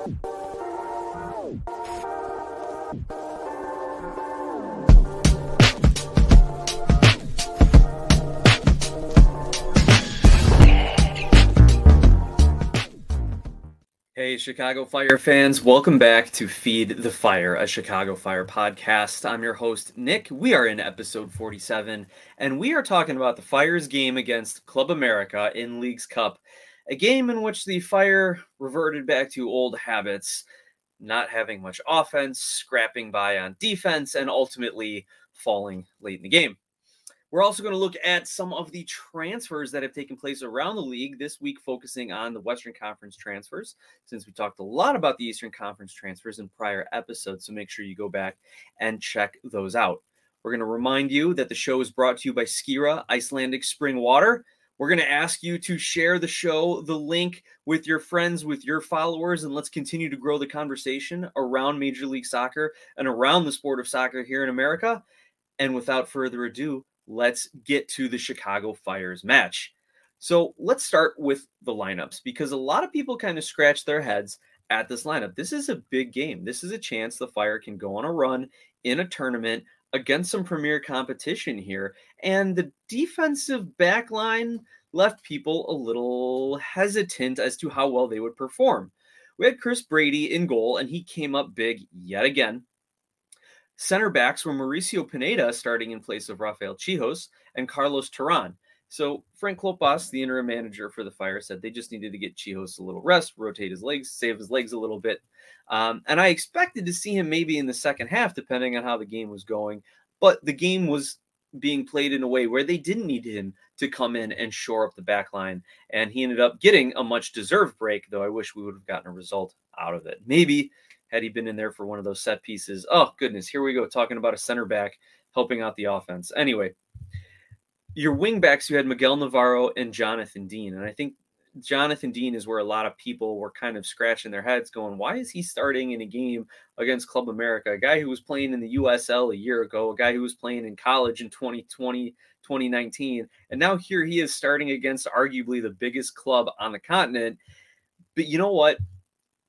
Hey, Chicago Fire fans, welcome back to Feed the Fire, a Chicago Fire podcast. I'm your host, Nick. We are in episode 47, and we are talking about the Fire's game against Club America in Leagues Cup, a game in which the Fire reverted back to old habits, not having much offense, scrapping by on defense, and ultimately falling late in the game. We're also going to look at some of the transfers that have taken place around the league this week, focusing on the Western Conference transfers, since we talked a lot about the Eastern Conference transfers in prior episodes. So make sure you go back and check those out. We're going to remind you that the show is brought to you by Skira Icelandic Spring Water. We're going to ask you to share the show, the link with your friends, with your followers, and let's continue to grow the conversation around Major League Soccer and around the sport of soccer here in America. And without further ado, let's get to the Chicago Fires match. So let's start with the lineups because a lot of people kind of scratch their heads at this lineup. This is a big game. This is a chance the Fire can go on a run in a tournament against some premier competition here. And the defensive back line left people a little hesitant as to how well they would perform. We had Chris Brady in goal, and he came up big yet again. Center backs were Mauricio Pineda starting in place of Rafael Czichos and Carlos Terán. So Frank Klopas, the interim manager for the Fire, said they just needed to get Czichos a little rest, rotate his legs, save his legs a little bit. Um, and I expected to see him maybe in the second half, depending on how the game was going. But the game was being played in a way where they didn't need him to come in and shore up the back line. And he ended up getting a much deserved break, though I wish we would have gotten a result out of it. Maybe had he been in there for one of those set pieces. Oh, goodness. Here we go, talking about a center back helping out the offense. Anyway, your wing backs, you had Miguel Navarro and Jonathan Dean. And I think Jonathan Dean is where a lot of people were kind of scratching their heads going, why is he starting in a game against Club America? A guy who was playing in the USL a year ago, a guy who was playing in college in 2020, 2019. And now here he is starting against arguably the biggest club on the continent. But you know what?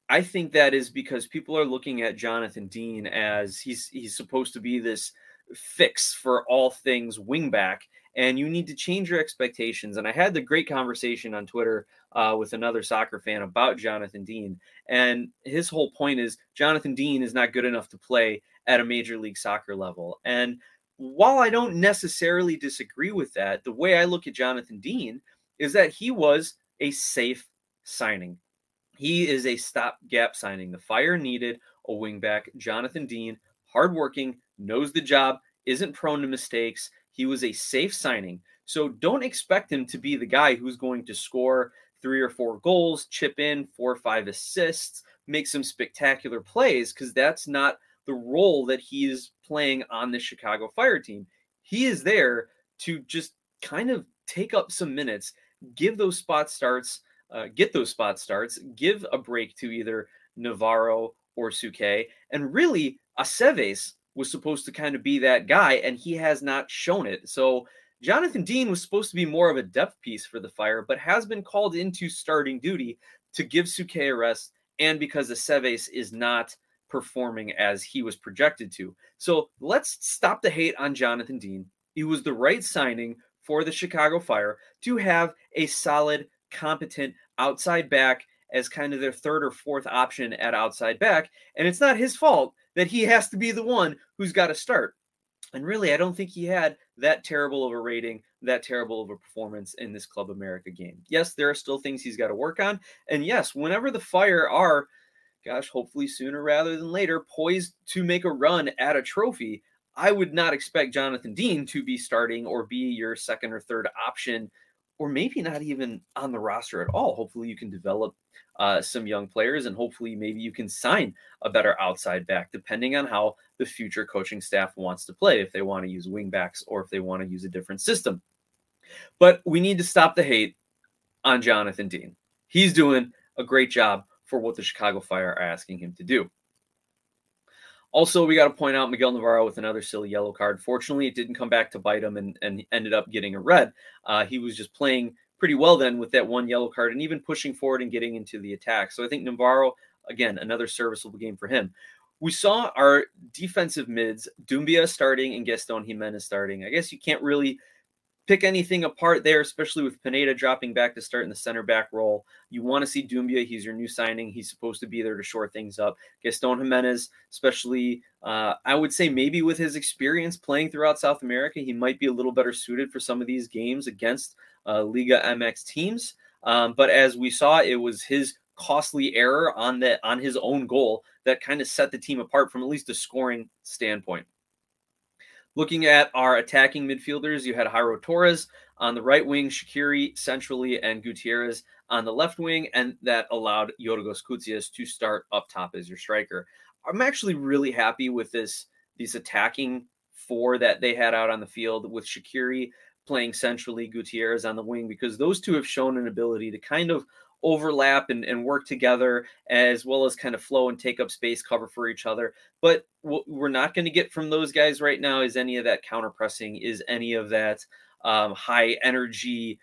I think that is because people are looking at Jonathan Dean as he's he's supposed to be this fix for all things wingback, and you need to change your expectations. And I had the great conversation on Twitter uh, with another soccer fan about Jonathan Dean, and his whole point is Jonathan Dean is not good enough to play at a major league soccer level. And while I don't necessarily disagree with that, the way I look at Jonathan Dean is that he was a safe signing. He is a stopgap signing. The Fire needed a wingback. Jonathan Dean, hardworking, knows the job, isn't prone to mistakes. He was a safe signing. So don't expect him to be the guy who's going to score three or four goals, chip in four or five assists, make some spectacular plays, because that's not the role that he is playing on the Chicago Fire team. He is there to just kind of take up some minutes, give those spot starts, uh, get those spot starts, give a break to either Navarro or Souquet. And really, Aceves was supposed to kind of be that guy, and he has not shown it. So Jonathan Dean was supposed to be more of a depth piece for the Fire, but has been called into starting duty to give Souquet a rest, and because Aceves is not performing as he was projected to. So let's stop the hate on Jonathan Dean. He was the right signing for the Chicago Fire to have a solid competent outside back as kind of their third or fourth option at outside back. And it's not his fault that he has to be the one who's got to start. And really, I don't think he had that terrible of a rating, that terrible of a performance in this Club America game. Yes, there are still things he's got to work on. And yes, whenever the Fire are, gosh, hopefully sooner rather than later, poised to make a run at a trophy, I would not expect Jonathan Dean to be starting or be your second or third option or maybe not even on the roster at all. Hopefully, you can develop uh, some young players, and hopefully, maybe you can sign a better outside back, depending on how the future coaching staff wants to play. If they want to use wing backs or if they want to use a different system. But we need to stop the hate on Jonathan Dean. He's doing a great job for what the Chicago Fire are asking him to do. Also, we got to point out Miguel Navarro with another silly yellow card. Fortunately, it didn't come back to bite him and, and ended up getting a red. Uh, he was just playing pretty well then with that one yellow card and even pushing forward and getting into the attack. So I think Navarro again, another serviceable game for him. We saw our defensive mids, Doumbia starting and Gaston Gimenez starting. I guess you can't really pick anything apart there, especially with Pineda dropping back to start in the center back role. You want to see Doumbia. He's your new signing. He's supposed to be there to shore things up. Gaston Gimenez, especially, uh, I would say maybe with his experience playing throughout South America, he might be a little better suited for some of these games against uh, Liga MX teams. Um, but as we saw, it was his costly error on that on his own goal that kind of set the team apart from at least a scoring standpoint. Looking at our attacking midfielders, you had Jairo Torres on the right wing, Shaqiri centrally, and Gutierrez on the left wing, and that allowed Yorgos Koutsias to start up top as your striker. I'm actually really happy with this these attacking four that they had out on the field with Shaqiri playing centrally, Gutierrez on the wing, because those two have shown an ability to kind of overlap and, and work together as well as kind of flow and take up space cover for each other but what we're not going to get from those guys right now is any of that counter pressing is any of that um, high energy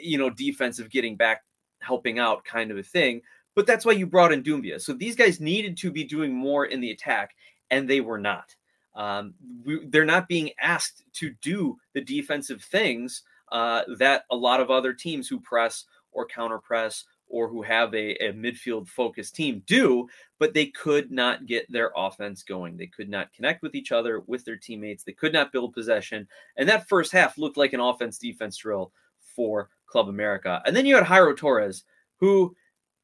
you know defensive getting back helping out kind of a thing but that's why you brought in Doumbia. So these guys needed to be doing more in the attack, and they were not. Um, we, they're not being asked to do the defensive things uh, that a lot of other teams who press or counter press or who have a, a midfield focused team do, but they could not get their offense going. They could not connect with each other, with their teammates. They could not build possession. And that first half looked like an offense defense drill for Club America. And then you had Jairo Torres, who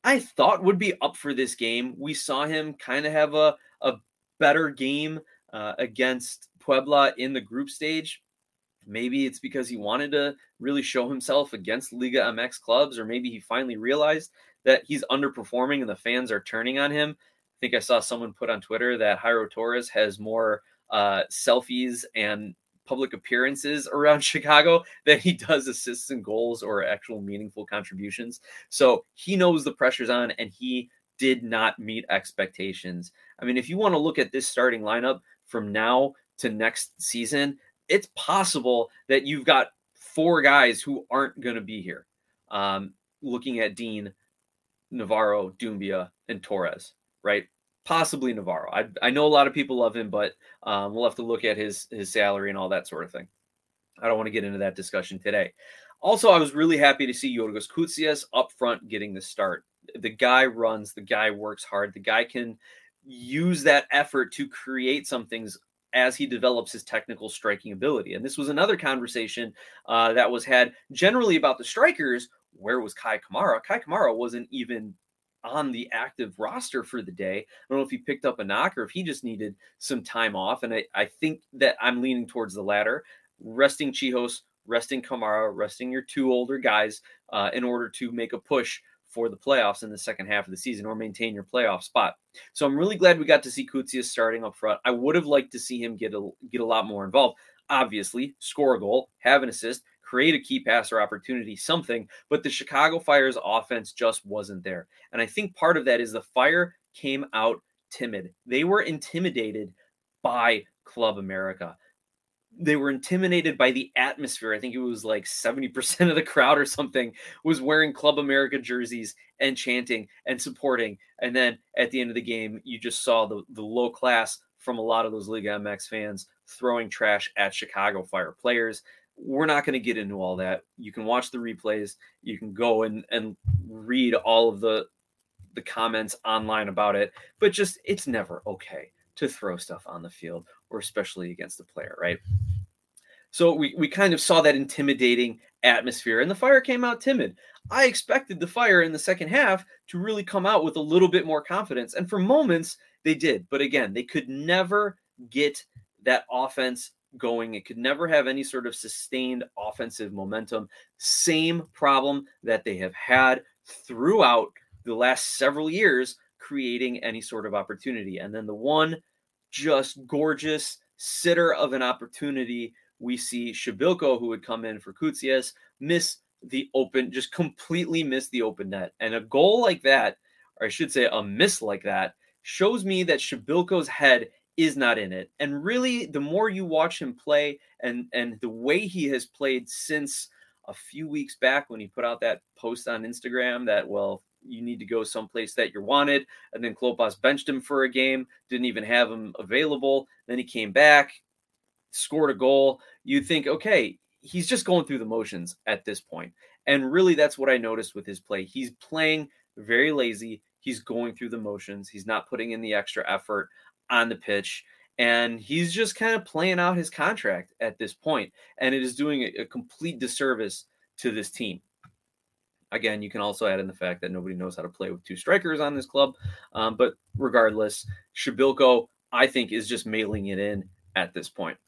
I thought would be up for this game. We saw him kind of have a, a better game uh, against Puebla in the group stage. Maybe it's because he wanted to really show himself against Liga MX clubs, or maybe he finally realized that he's underperforming and the fans are turning on him. I think I saw someone put on Twitter that Jairo Torres has more uh, selfies and public appearances around Chicago than he does assists and goals or actual meaningful contributions. So he knows the pressure's on and he did not meet expectations. I mean, if you want to look at this starting lineup from now to next season, it's possible that you've got four guys who aren't going to be here. Um, looking at Dean, Navarro, Doumbia, and Torres, right? Possibly Navarro. I, I know a lot of people love him, but um, we'll have to look at his his salary and all that sort of thing. I don't want to get into that discussion today. Also, I was really happy to see Yorgos Koutsias up front getting the start. The guy runs, the guy works hard, the guy can use that effort to create some things as he develops his technical striking ability. And this was another conversation uh, that was had generally about the strikers. Where was Kei Kamara? Kei Kamara wasn't even on the active roster for the day. I don't know if he picked up a knock or if he just needed some time off. And I, I think that I'm leaning towards the latter, resting Czichos, resting Kamara, resting your two older guys uh, in order to make a push for the playoffs in the second half of the season or maintain your playoff spot. So I'm really glad we got to see Koutsias starting up front. I would have liked to see him get a get a lot more involved. Obviously, score a goal, have an assist, create a key pass or opportunity, something, but the Chicago Fire's offense just wasn't there. And I think part of that is the Fire came out timid. They were intimidated by Club America they were intimidated by the atmosphere. I think it was like 70% of the crowd or something was wearing Club America jerseys and chanting and supporting. And then at the end of the game, you just saw the, the low class from a lot of those Liga MX fans throwing trash at Chicago Fire players. We're not going to get into all that. You can watch the replays. You can go and, and read all of the the comments online about it, but just it's never okay to throw stuff on the field or especially against the player, right? So we, we kind of saw that intimidating atmosphere, and the fire came out timid. I expected the fire in the second half to really come out with a little bit more confidence. And for moments, they did. But again, they could never get that offense going. It could never have any sort of sustained offensive momentum. Same problem that they have had throughout the last several years, creating any sort of opportunity. And then the one just gorgeous sitter of an opportunity. We see Przybylko, who would come in for Koutsias, miss the open, just completely miss the open net. And a goal like that, or I should say a miss like that, shows me that Przybylko's head is not in it. And really, the more you watch him play and and the way he has played since a few weeks back when he put out that post on Instagram that, well, you need to go someplace that you're wanted. And then Klopas benched him for a game, didn't even have him available. Then he came back, scored a goal. You think, okay, he's just going through the motions at this point. And really, that's what I noticed with his play. He's playing very lazy. He's going through the motions. He's not putting in the extra effort on the pitch. And he's just kind of playing out his contract at this point. And it is doing a, a complete disservice to this team. Again, you can also add in the fact that nobody knows how to play with two strikers on this club. Um, but regardless, Przybylko, I think, is just mailing it in at this point.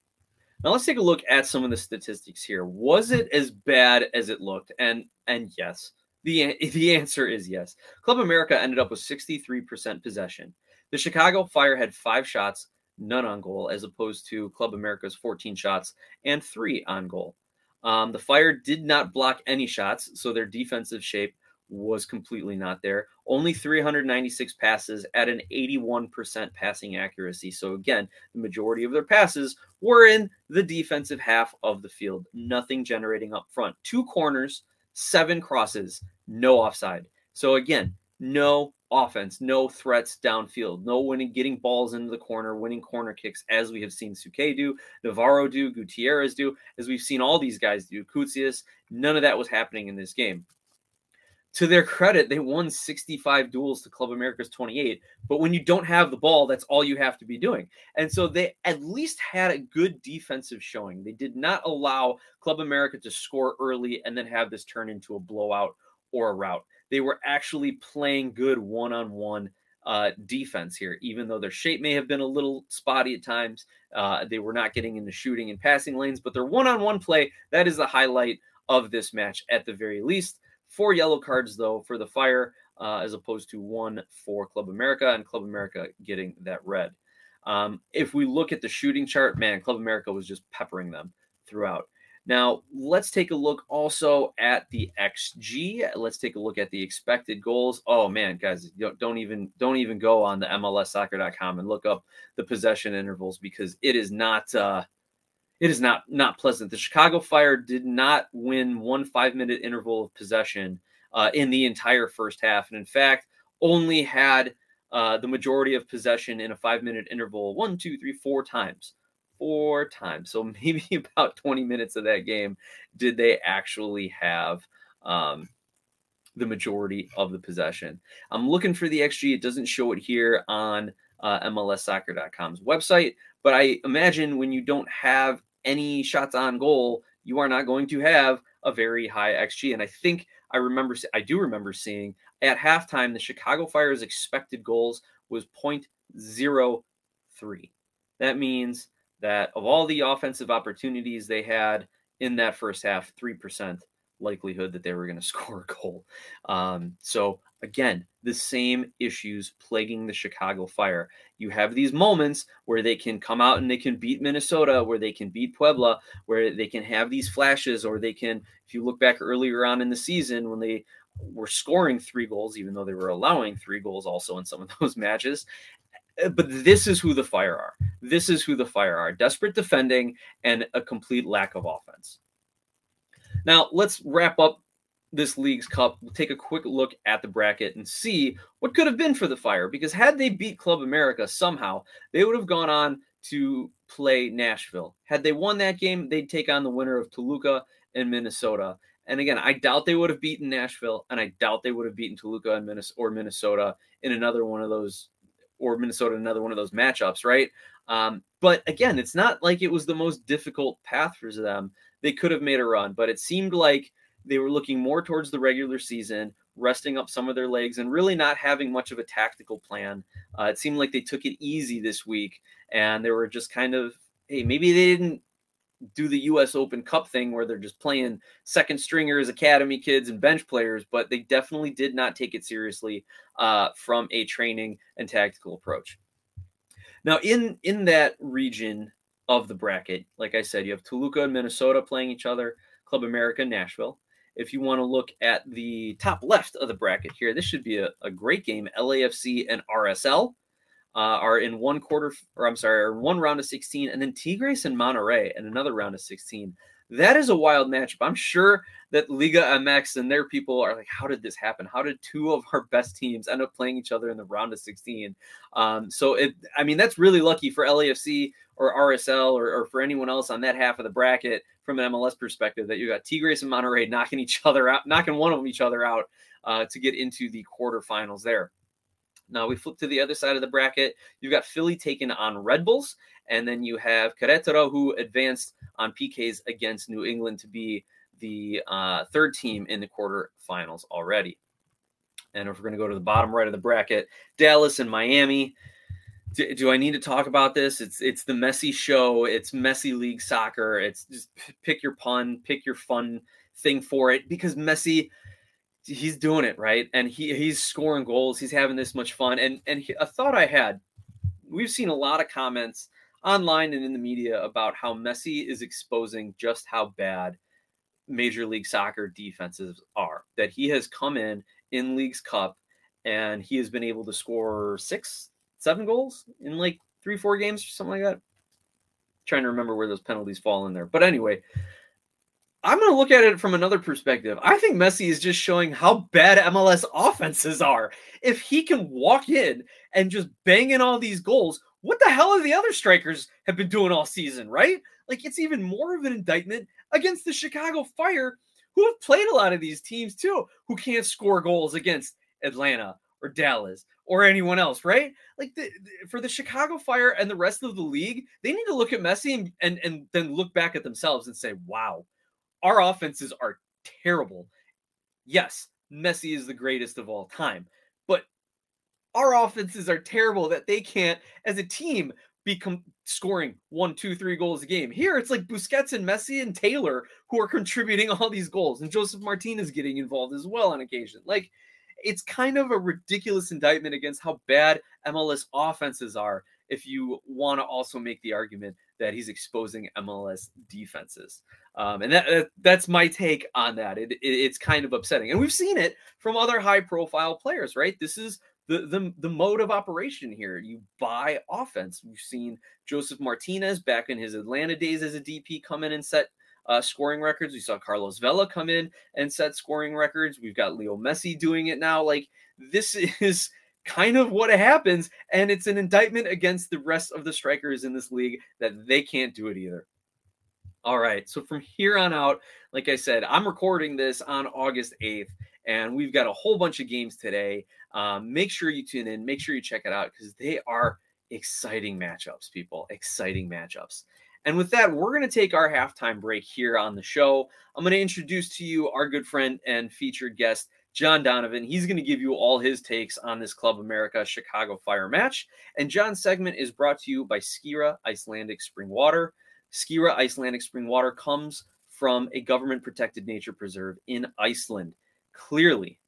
Now let's take a look at some of the statistics here. Was it as bad as it looked? And and yes, the the answer is yes. Club America ended up with 63% possession. The Chicago Fire had 5 shots, none on goal as opposed to Club America's 14 shots and 3 on goal. Um, the Fire did not block any shots, so their defensive shape was completely not there. Only 396 passes at an 81% passing accuracy. So, again, the majority of their passes were in the defensive half of the field, nothing generating up front. Two corners, seven crosses, no offside. So, again, no offense, no threats downfield, no winning, getting balls into the corner, winning corner kicks, as we have seen Souquet do, Navarro do, Gutierrez do, as we've seen all these guys do, Koutsias. None of that was happening in this game to their credit, they won 65 duels to Club America's 28. But when you don't have the ball, that's all you have to be doing. And so they at least had a good defensive showing. They did not allow Club America to score early and then have this turn into a blowout or a rout. They were actually playing good one on one defense here, even though their shape may have been a little spotty at times. Uh, they were not getting into shooting and passing lanes, but their one on one play, that is the highlight of this match at the very least. Four yellow cards, though, for the Fire, uh, as opposed to one for Club America, and Club America getting that red. Um, if we look at the shooting chart, man, Club America was just peppering them throughout. Now, let's take a look also at the XG. Let's take a look at the expected goals. Oh man, guys, don't even don't even go on the MLSsoccer.com and look up the possession intervals because it is not uh, it is not not pleasant. The Chicago Fire did not win one five minute interval of possession uh, in the entire first half, and in fact, only had uh, the majority of possession in a five minute interval one, two, three, four times. Four times. So maybe about 20 minutes of that game did they actually have um, the majority of the possession. I'm looking for the XG. It doesn't show it here on uh, MLSsoccer.com's website, but I imagine when you don't have any shots on goal, you are not going to have a very high XG. And I think I remember, I do remember seeing at halftime, the Chicago Fire's expected goals was 0.03. That means that of all the offensive opportunities they had in that first half, 3% likelihood that they were going to score a goal. Um, so again, the same issues plaguing the Chicago Fire. You have these moments where they can come out and they can beat Minnesota, where they can beat Puebla, where they can have these flashes, or they can, if you look back earlier on in the season when they were scoring three goals, even though they were allowing three goals also in some of those matches. Eh, but this is who the Fire are. This is who the Fire are desperate defending and a complete lack of offense. Now, let's wrap up this league's cup. We'll take a quick look at the bracket and see what could have been for the Fire. Because had they beat Club America somehow, they would have gone on to play Nashville. Had they won that game, they'd take on the winner of Toluca and Minnesota. And again, I doubt they would have beaten Nashville, and I doubt they would have beaten Toluca and Minnesota or Minnesota in another one of those, or Minnesota another one of those matchups, right? Um, but again, it's not like it was the most difficult path for them they could have made a run, but it seemed like they were looking more towards the regular season, resting up some of their legs, and really not having much of a tactical plan. Uh, it seemed like they took it easy this week, and they were just kind of, hey, maybe they didn't do the U.S. Open Cup thing where they're just playing second stringers, academy kids, and bench players, but they definitely did not take it seriously uh, from a training and tactical approach. Now, in in that region, of the bracket. Like I said, you have Toluca and Minnesota playing each other, Club America, Nashville. If you want to look at the top left of the bracket here, this should be a, a great game. LAFC and RSL uh, are in one quarter, or I'm sorry, are one round of 16, and then Tigres and Monterrey in another round of 16. That is a wild matchup. I'm sure that Liga MX and their people are like, how did this happen? How did two of our best teams end up playing each other in the round of 16? Um, so it, I mean, that's really lucky for LAFC or RSL or, or, for anyone else on that half of the bracket from an MLS perspective that you got Tigres and Monterrey knocking each other out, knocking one of each other out uh, to get into the quarterfinals there. Now we flip to the other side of the bracket. You've got Philly taking on Red Bulls, and then you have Querétaro who advanced on PKs against New England to be the uh, third team in the quarterfinals already. And if we're going to go to the bottom right of the bracket, Dallas and Miami. Do, do, I need to talk about this? It's it's the messy show. It's messy League soccer. It's just pick your pun, pick your fun thing for it because Messi, he's doing it right, and he he's scoring goals. He's having this much fun. And and he, a thought I had, we've seen a lot of comments online and in the media about how Messi is exposing just how bad Major League Soccer defenses are. That he has come in in Leagues Cup and he has been able to score six, seven goals in like three, four games or something like that. trying to remember where those penalties fall in there. But anyway, I'm going to look at it from another perspective. I think Messi is just showing how bad MLS offenses are. If he can walk in and just bang in all these goals, what the hell are the other strikers have been doing all season, right? Like it's even more of an indictment against the Chicago Fire, who have played a lot of these teams too, who can't score goals against Atlanta or Dallas or anyone else, right? Like the, the, for the Chicago Fire and the rest of the league, they need to look at Messi and, and, and then look back at themselves and say, wow, our offenses are terrible. Yes, Messi is the greatest of all time, but our offenses are terrible that they can't, as a team, be scoring one, two, three goals a game. Here, it's like Busquets and Messi and Taylor who are contributing all these goals, and Josef Martinez getting involved as well on occasion. Like, it's kind of a ridiculous indictment against how bad MLS offenses are. If you want to also make the argument that he's exposing MLS defenses, um, and that, that, that's my take on that. It, it, it's kind of upsetting, and we've seen it from other high-profile players. Right? This is the, the the mode of operation here. You buy offense. We've seen Josef Martinez back in his Atlanta days as a DP come in and set uh, scoring records. We saw Carlos Vela come in and set scoring records. We've got Leo Messi doing it now. Like this is kind of what happens, and it's an indictment against the rest of the strikers in this league that they can't do it either. All right, so from here on out, like I said, I'm recording this on August 8th, and we've got a whole bunch of games today. Um, make sure you tune in, make sure you check it out because they are exciting matchups, people. Exciting matchups. And with that, we're going to take our halftime break here on the show. I'm going to introduce to you our good friend and featured guest, John Donovan. He's going to give you all his takes on this Club America Chicago Fire match. And John's segment is brought to you by Skira Icelandic Spring Water. Skira Icelandic Spring Water comes from a government protected nature preserve in Iceland. Clearly,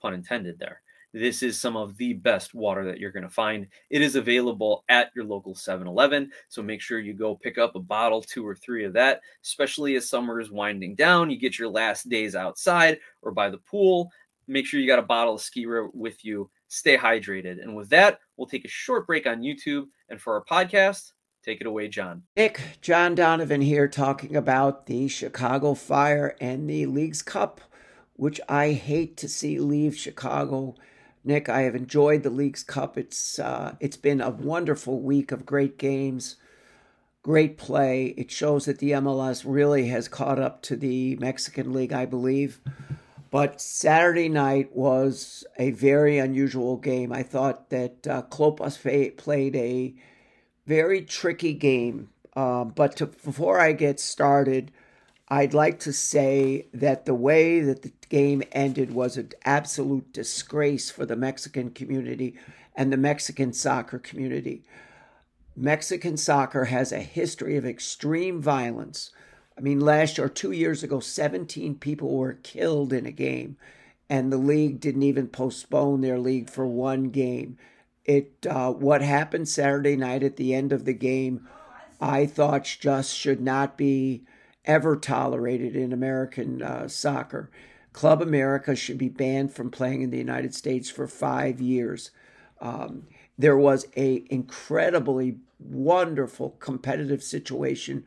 pun intended there. This is some of the best water that you're going to find. It is available at your local 7 Eleven. So make sure you go pick up a bottle, two or three of that, especially as summer is winding down. You get your last days outside or by the pool. Make sure you got a bottle of Skira with you. Stay hydrated. And with that, we'll take a short break on YouTube. And for our podcast, Take it away, John. Nick, John Donovan here talking about the Chicago Fire and the Leagues Cup, which I hate to see leave Chicago. Nick, I have enjoyed the Leagues Cup. It's uh, it's been a wonderful week of great games, great play. It shows that the MLS really has caught up to the Mexican League, I believe. But Saturday night was a very unusual game. I thought that uh, Klopas played a very tricky game. Uh, but to, before I get started, I'd like to say that the way that the game ended was an absolute disgrace for the Mexican community and the Mexican soccer community. Mexican soccer has a history of extreme violence. I mean, last year, two years ago, 17 people were killed in a game, and the league didn't even postpone their league for one game. It uh, what happened Saturday night at the end of the game, I thought just should not be ever tolerated in American uh, soccer. Club America should be banned from playing in the United States for five years. Um, there was a incredibly wonderful competitive situation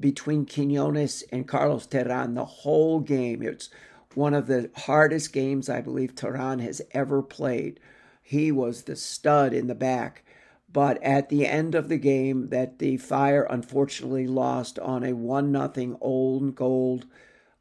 between Quinones and Carlos Terán the whole game. It's one of the hardest games I believe Terán has ever played. He was the stud in the back. But at the end of the game, that the Fire unfortunately lost on a one nothing old gold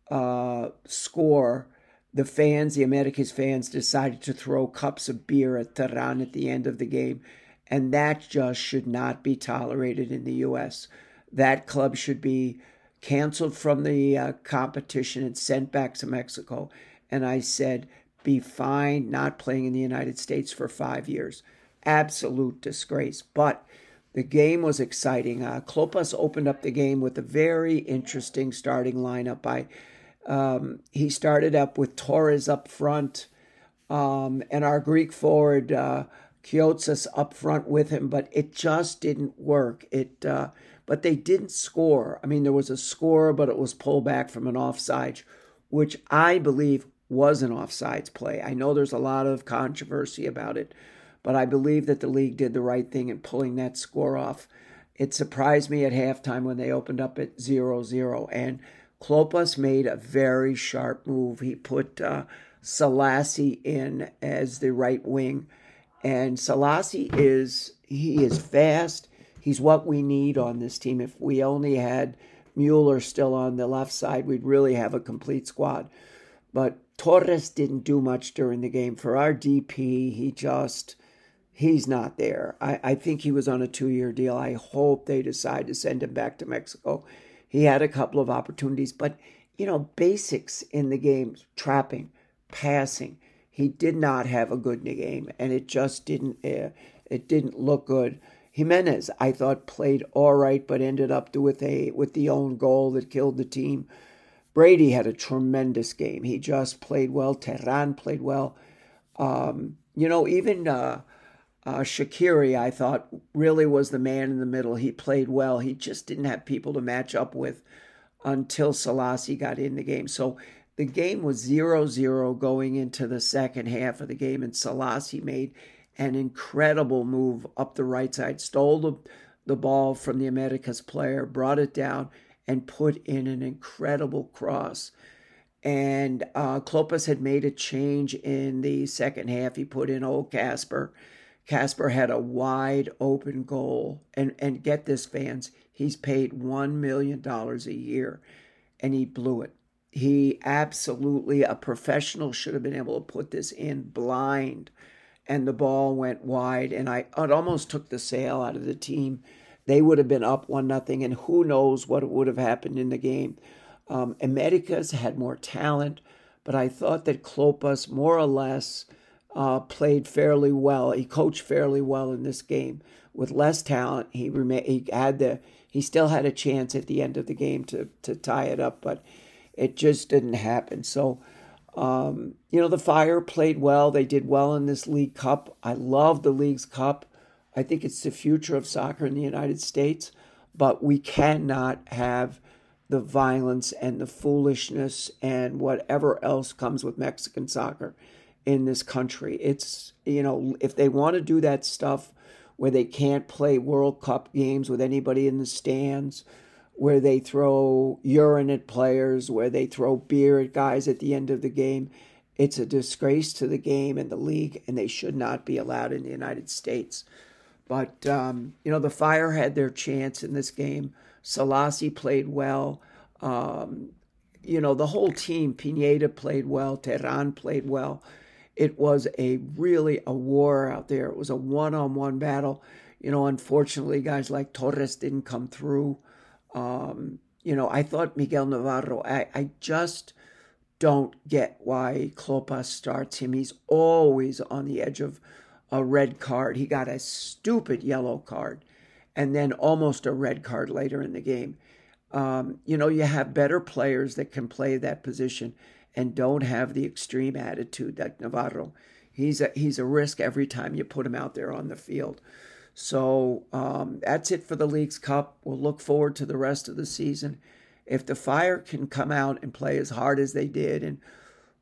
uh, score, the fans, the Americas fans, decided to throw cups of beer at Terán at the end of the game, and that just should not be tolerated in the U.S. That club should be canceled from the uh, competition and sent back to Mexico. And I said, be fine not playing in the United States for five years. Absolute disgrace. But the game was exciting. Uh, Klopas opened up the game with a very interesting starting lineup. I um, he started up with Torres up front, um, and our Greek forward uh, up front with him, but it just didn't work. It uh, but they didn't score. I mean, there was a score, but it was pulled back from an offside, which I believe was an offsides play. I know there's a lot of controversy about it, but I believe that the league did the right thing in pulling that score off. It surprised me at halftime when they opened up at 0 0. And Klopas made a very sharp move. He put uh, Selassie in as the right wing. And Selassie is he is fast. He's what we need on this team. If we only had Mueller still on the left side, we'd really have a complete squad. But Torres didn't do much during the game. For our DP, he just he's not there. I, I think he was on a two year deal. I hope they decide to send him back to Mexico. He had a couple of opportunities, but you know, basics in the game, trapping, passing. He did not have a good game, and it just didn't. Uh, it didn't look good. Gimenez, I thought played all right, but ended up with a with the own goal that killed the team. Brady had a tremendous game. He just played well. Terán played well. Um, you know, even uh, uh, Shaqiri, I thought, really was the man in the middle. He played well. He just didn't have people to match up with until Selassie got in the game. So the game was 0 0 going into the second half of the game, and Selassie made an incredible move up the right side, stole the, the ball from the Americas player, brought it down, and put in an incredible cross. And uh, Klopas had made a change in the second half. He put in old Kacper. Kacper had a wide open goal. And, and get this, fans, he's paid $1 million a year, and he blew it. He absolutely, a professional should have been able to put this in blind and the ball went wide, and I it almost took the sail out of the team. They would have been up one nothing, and who knows what would have happened in the game. Um, Americas had more talent, but I thought that Klopas more or less uh, played fairly well. He coached fairly well in this game. With less talent, he remained. He had the. He still had a chance at the end of the game to to tie it up, but it just didn't happen. So um, you know, the Fire played well. They did well in this League Cup. I love the League's Cup. I think it's the future of soccer in the United States, but we cannot have the violence and the foolishness and whatever else comes with Mexican soccer in this country. It's, you know, if they want to do that stuff where they can't play World Cup games with anybody in the stands, where they throw urine at players, where they throw beer at guys at the end of the game. It's a disgrace to the game and the league, and they should not be allowed in the United States. But, um, you know, the Fire had their chance in this game. Selassie played well. Um, you know, the whole team, Pineda played well, Terán played well. It was a really a war out there. It was a one on one battle. You know, unfortunately, guys like Torres didn't come through. Um, you know, I thought Miguel Navarro, I, I just don't get why Klopas starts him. He's always on the edge of a red card. He got a stupid yellow card and then almost a red card later in the game. Um, you know, you have better players that can play that position and don't have the extreme attitude like Navarro. He's a, he's a risk every time you put him out there on the field. So um, that's it for the League's Cup. We'll look forward to the rest of the season. If the Fire can come out and play as hard as they did, and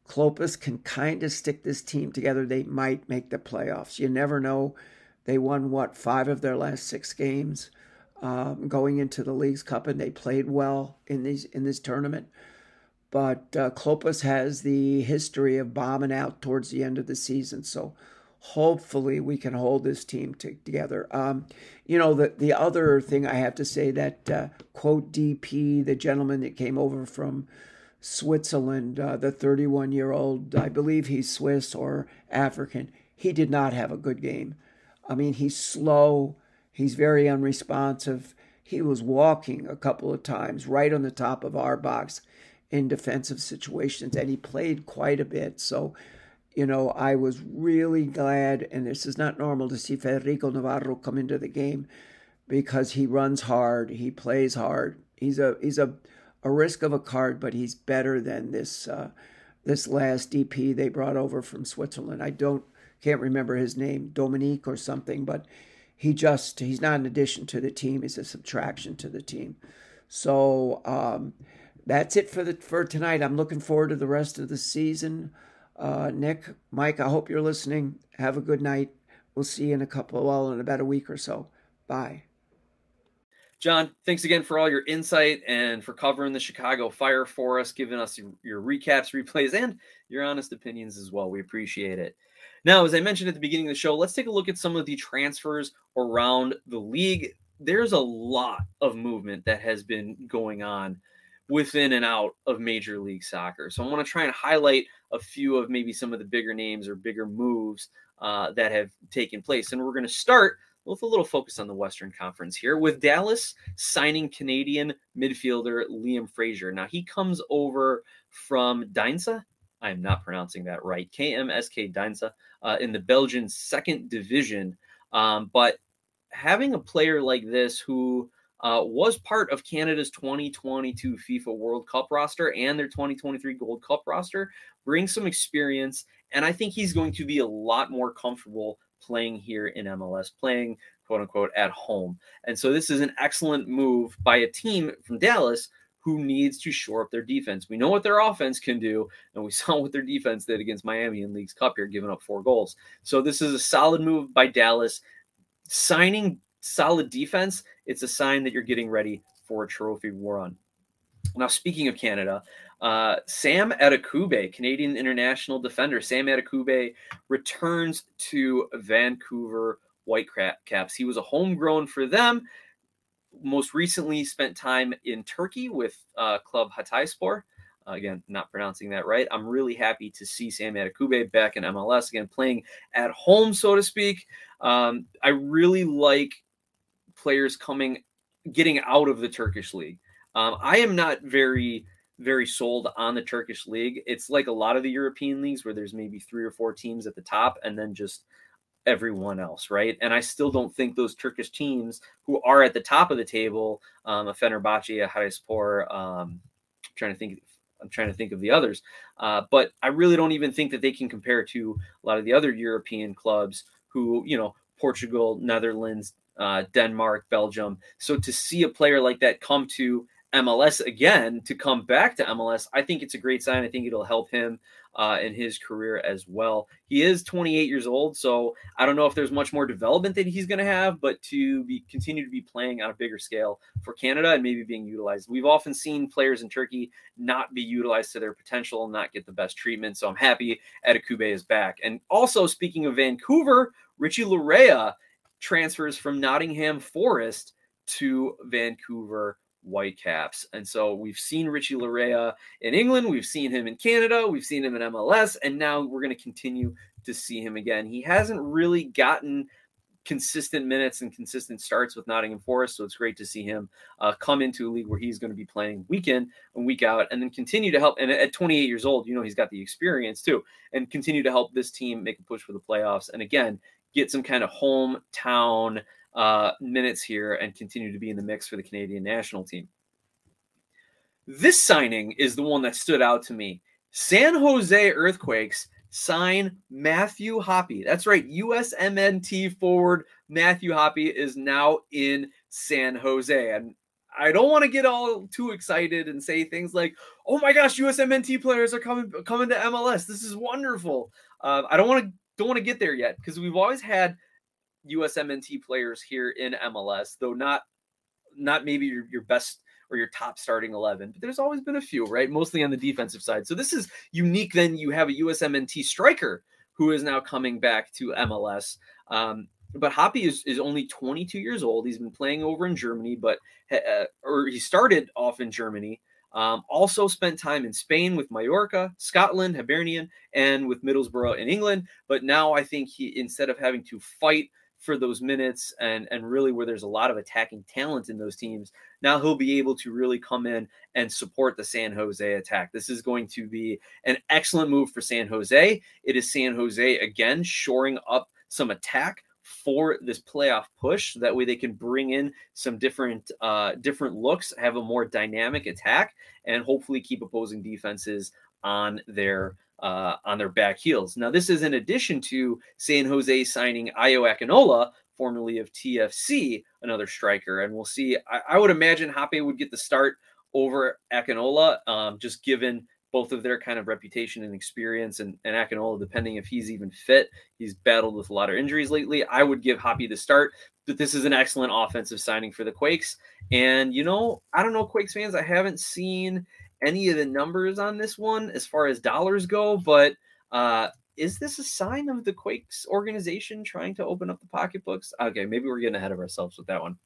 Klopas can kind of stick this team together, they might make the playoffs. You never know. They won what five of their last six games. um, going into the Leagues Cup, and they played well in these in this tournament. But uh, Klopas has the history of bombing out towards the end of the season, so hopefully we can hold this team together. Um, you know, the the other thing I have to say that uh, quote DP, the gentleman that came over from Switzerland, uh, the 31 year old, I believe he's Swiss or African. He did not have a good game. I mean, he's slow. He's very unresponsive. He was walking a couple of times right on the top of our box in defensive situations, and he played quite a bit. So, you know, I was really glad, and this is not normal to see Federico Navarro come into the game because he runs hard, he plays hard. He's a he's a a risk of a card, but he's better than this uh, this last DP they brought over from Switzerland. I don't can't remember his name, Dominique or something, but he just he's not an addition to the team. He's a subtraction to the team. So um, that's it for the for tonight. I'm looking forward to the rest of the season. Uh, Nick, Mike, I hope you're listening. Have a good night. We'll see you in a couple, well, in about a week or so. Bye. John, thanks again for all your insight and for covering the Chicago Fire for us, giving us your, recaps, replays, and your honest opinions as well. We appreciate it. Now, as I mentioned at the beginning of the show, let's take a look at some of the transfers around the league. There's a lot of movement that has been going on within and out of Major League Soccer. So I want to try and highlight a few of maybe some of the bigger names or bigger moves uh, that have taken place. And we're going to start with a little focus on the Western Conference here, with Dallas signing Canadian midfielder Liam Fraser. Now, he comes over from Deinze. I am not pronouncing that right. KMSK Deinze uh, in the Belgian second division. Um, but having a player like this who uh, was part of Canada's 2022 FIFA World Cup roster and their 2023 Gold Cup roster brings some experience. And I think he's going to be a lot more comfortable playing here in MLS, playing quote unquote at home. And so this is an excellent move by a team from Dallas who needs to shore up their defense. We know what their offense can do, and we saw what their defense did against Miami in Leagues Cup here, giving up four goals. So this is a solid move by Dallas. Signing solid defense, it's a sign that you're getting ready for a trophy run. Now, speaking of Canada, uh, Sam Adekugbe, Canadian international defender, Sam Adekugbe returns to Vancouver Whitecaps. He was a homegrown for them. Most recently, spent time in Turkey with uh, Club Hatayspor. Uh, again, not pronouncing that right. I'm really happy to see Sam Adekugbe back in MLS again, playing at home, so to speak. Um, I really like players coming, getting out of the Turkish league. Um, I am not very very sold on the Turkish league. It's like a lot of the European leagues where there's maybe three or four teams at the top and then just everyone else, right? And I still don't think those Turkish teams who are at the top of the table, um, a Fenerbahce, a Hatayspor, um, I'm trying to think, I'm trying to think of the others, uh, but I really don't even think that they can compare to a lot of the other European clubs who, you know, Portugal, Netherlands, uh, Denmark, Belgium. So to see a player like that come to MLS again to come back to MLS, I think it's a great sign. I think it'll help him uh, in his career as well. He is 28 years old, so I don't know if there's much more development that he's going to have, but to be continue to be playing on a bigger scale for Canada and maybe being utilized. We've often seen players in Turkey not be utilized to their potential and not get the best treatment. So I'm happy Adekugbe is back. And also speaking of Vancouver, Richie Laryea transfers from Nottingham Forest to Vancouver Whitecaps. And so we've seen Richie Laryea in England, we've seen him in Canada, we've seen him in MLS, and now we're going to continue to see him again. He hasn't really gotten consistent minutes and consistent starts with Nottingham Forest, so it's great to see him uh, come into a league where he's going to be playing week in and week out, and then continue to help. And at 28 years old, you know he's got the experience too, and continue to help this team make a push for the playoffs. And again, get some kind of hometown uh, minutes here and continue to be in the mix for the Canadian national team. This signing is the one that stood out to me. San Jose Earthquakes sign Matthew Hoppe. That's right, USMNT forward Matthew Hoppe is now in San Jose. And I don't want to get all too excited and say things like, "Oh my gosh, USMNT players are coming coming to MLS. This is wonderful." Uh, I don't want to don't want to get there yet because we've always had USMNT players here in MLS, though not not maybe your, your best or your top starting 11, but there's always been a few, right? Mostly on the defensive side. So this is unique. Then you have a USMNT striker who is now coming back to MLS. Um, but Hoppe is, is only 22 years old. He's been playing over in Germany, but uh, or he started off in Germany. Um, also spent time in Spain with Mallorca, Scotland, Hibernian, and with Middlesbrough in England. But now I think he, instead of having to fight for those minutes and and really where there's a lot of attacking talent in those teams, now he'll be able to really come in and support the San Jose attack. This is going to be an excellent move for San Jose. It is San Jose again shoring up some attack for this playoff push. So that way they can bring in some different uh, different looks, have a more dynamic attack, and hopefully keep opposing defenses on their uh, on their back heels. Now, this is in addition to San Jose signing Ayo Akinola, formerly of TFC, another striker, and we'll see. I, I would imagine Hoppe would get the start over Akinola, um, just given both of their kind of reputation and experience. And, and Akinola, depending if he's even fit, he's battled with a lot of injuries lately. I would give Hoppe the start, but this is an excellent offensive signing for the Quakes. And, you know, I don't know, Quakes fans, I haven't seen any of the numbers on this one as far as dollars go, but uh, is this a sign of the Quakes organization trying to open up the pocketbooks? Okay, maybe we're getting ahead of ourselves with that one.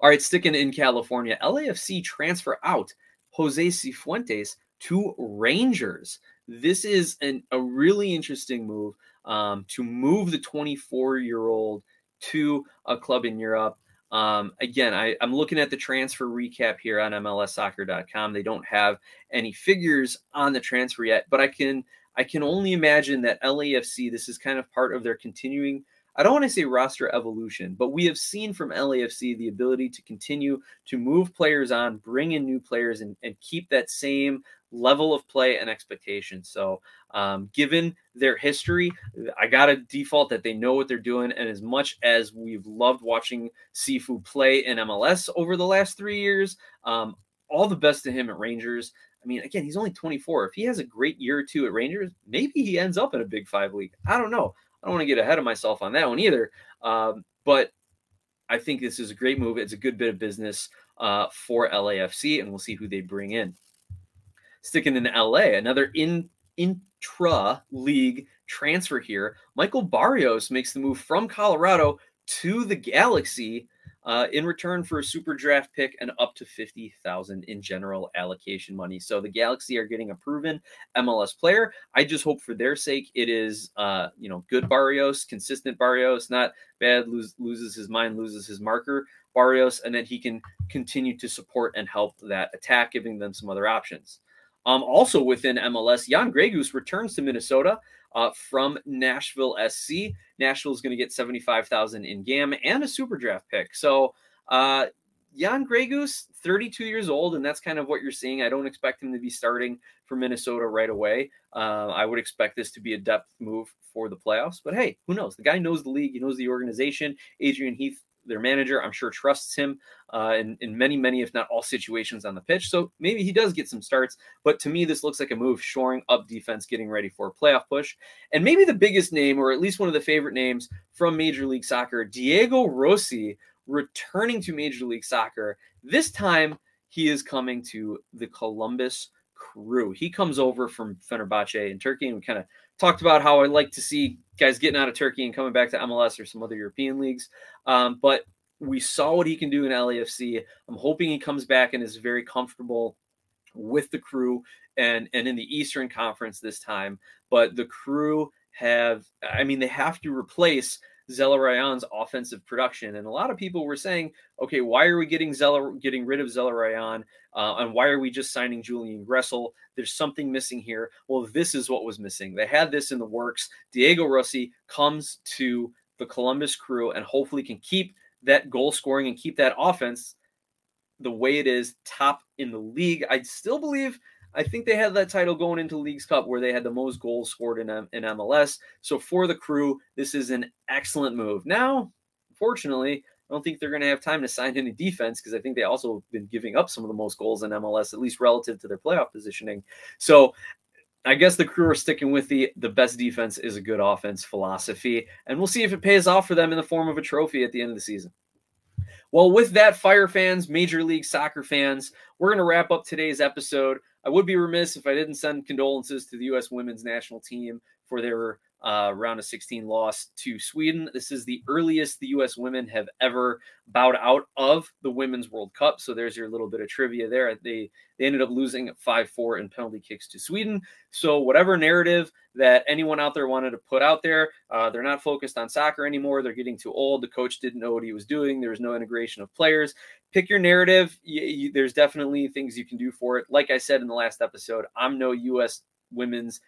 All right, sticking in California, LAFC transfer out Jose Cifuentes to Rangers. This is an, a really interesting move um, to move the 24 year old to a club in Europe. Um, again, I, am looking at the transfer recap here on MLSsoccer.com. They don't have any figures on the transfer yet, but I can I can only imagine that LAFC. This is kind of part of their continuing I don't want to say roster evolution, but we have seen from LAFC the ability to continue to move players on, bring in new players, and, and keep that same level of play and expectation. So, um, given their history, I got to default that they know what they're doing. And as much as we've loved watching Sifu play in MLS over the last three years, um, all the best to him at Rangers. I mean, again, he's only 24. If he has a great year or two at Rangers, maybe he ends up in a Big Five league. I don't know. I don't want to get ahead of myself on that one either. Um, but I think this is a great move. It's a good bit of business uh, for LAFC, and we'll see who they bring in. Sticking in LA, another in intra league transfer here. Michael Barrios makes the move from Colorado to the Galaxy uh, in return for a super draft pick and up to 50,000 in general allocation money. So the Galaxy are getting a proven MLS player. I just hope for their sake it is, uh, you know, good Barrios, consistent Barrios, not bad, lose, loses his mind, loses his marker Barrios, and then he can continue to support and help that attack, giving them some other options. Um, also within MLS, Jan Gregus returns to Minnesota uh, from Nashville SC. Nashville is going to get 75,000 in GAM and a super draft pick. So, uh, Jan Gregus, 32 years old, and that's kind of what you're seeing. I don't expect him to be starting for Minnesota right away. Uh, I would expect this to be a depth move for the playoffs, but hey, who knows? The guy knows the league, he knows the organization. Adrian Heath their manager, I'm sure, trusts him uh, in, in many, many, if not all situations on the pitch. So maybe he does get some starts. But to me, this looks like a move shoring up defense, getting ready for a playoff push. And maybe the biggest name, or at least one of the favorite names from Major League Soccer, Diego Rossi, returning to Major League Soccer. This time, he is coming to the Columbus Crew. He comes over from Fenerbahce in Turkey, and we kind of talked about how I like to see guys getting out of Turkey and coming back to MLS or some other European leagues. Um, but we saw what he can do in LAFC. I'm hoping he comes back and is very comfortable with the crew and and in the Eastern Conference this time. But the crew have, I mean, they have to replace Zelarayán's offensive production. And a lot of people were saying, okay, why are we getting Zeller getting rid of Zelarayán? Uh, and why are we just signing Julian Gressel? There's something missing here. Well, this is what was missing. They had this in the works. Diego Rossi comes to the Columbus crew and hopefully can keep that goal scoring and keep that offense the way it is top in the league. I still believe I think they had that title going into Leagues Cup where they had the most goals scored in, in MLS. So for the crew, this is an excellent move. Now, unfortunately, I don't think they're going to have time to sign any defense because I think they also have been giving up some of the most goals in MLS, at least relative to their playoff positioning. So I guess the crew are sticking with the the best defense is a good offense philosophy, and we'll see if it pays off for them in the form of a trophy at the end of the season. Well, with that, Fire fans, Major League Soccer fans, we're going to wrap up today's episode. I would be remiss if I didn't send condolences to the U.S. women's national team for their uh, round of 16 loss to Sweden. This is the earliest the U.S. women have ever bowed out of the Women's World Cup. So there's your little bit of trivia there. They they ended up losing 5-4 in penalty kicks to Sweden. So whatever narrative that anyone out there wanted to put out there, uh, they're not focused on soccer anymore. They're getting too old. The coach didn't know what he was doing. There was no integration of players. Pick your narrative. You, you, there's definitely things you can do for it. Like I said in the last episode, I'm no U.S. women's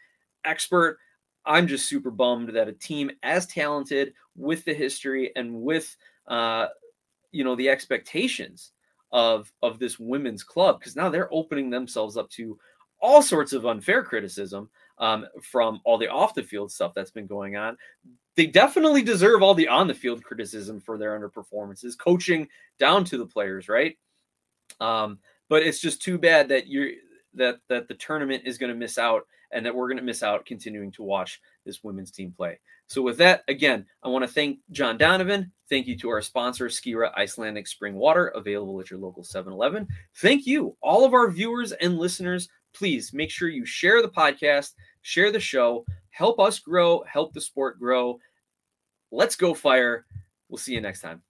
expert. I'm just super bummed that a team as talented with the history and with uh, you know the expectations of of this women's club because now they're opening themselves up to all sorts of unfair criticism um, from all the off the field stuff that's been going on. They definitely deserve all the on the field criticism for their underperformances, coaching down to the players, right? Um, but it's just too bad that you're that that the tournament is going to miss out and that we're going to miss out continuing to watch this women's team play. So, with that, again, I want to thank John Donovan. Thank you to our sponsor, Skira Icelandic Spring Water, available at your local 7 Eleven. Thank you, all of our viewers and listeners. Please make sure you share the podcast, share the show, help us grow, help the sport grow. Let's go, fire. We'll see you next time.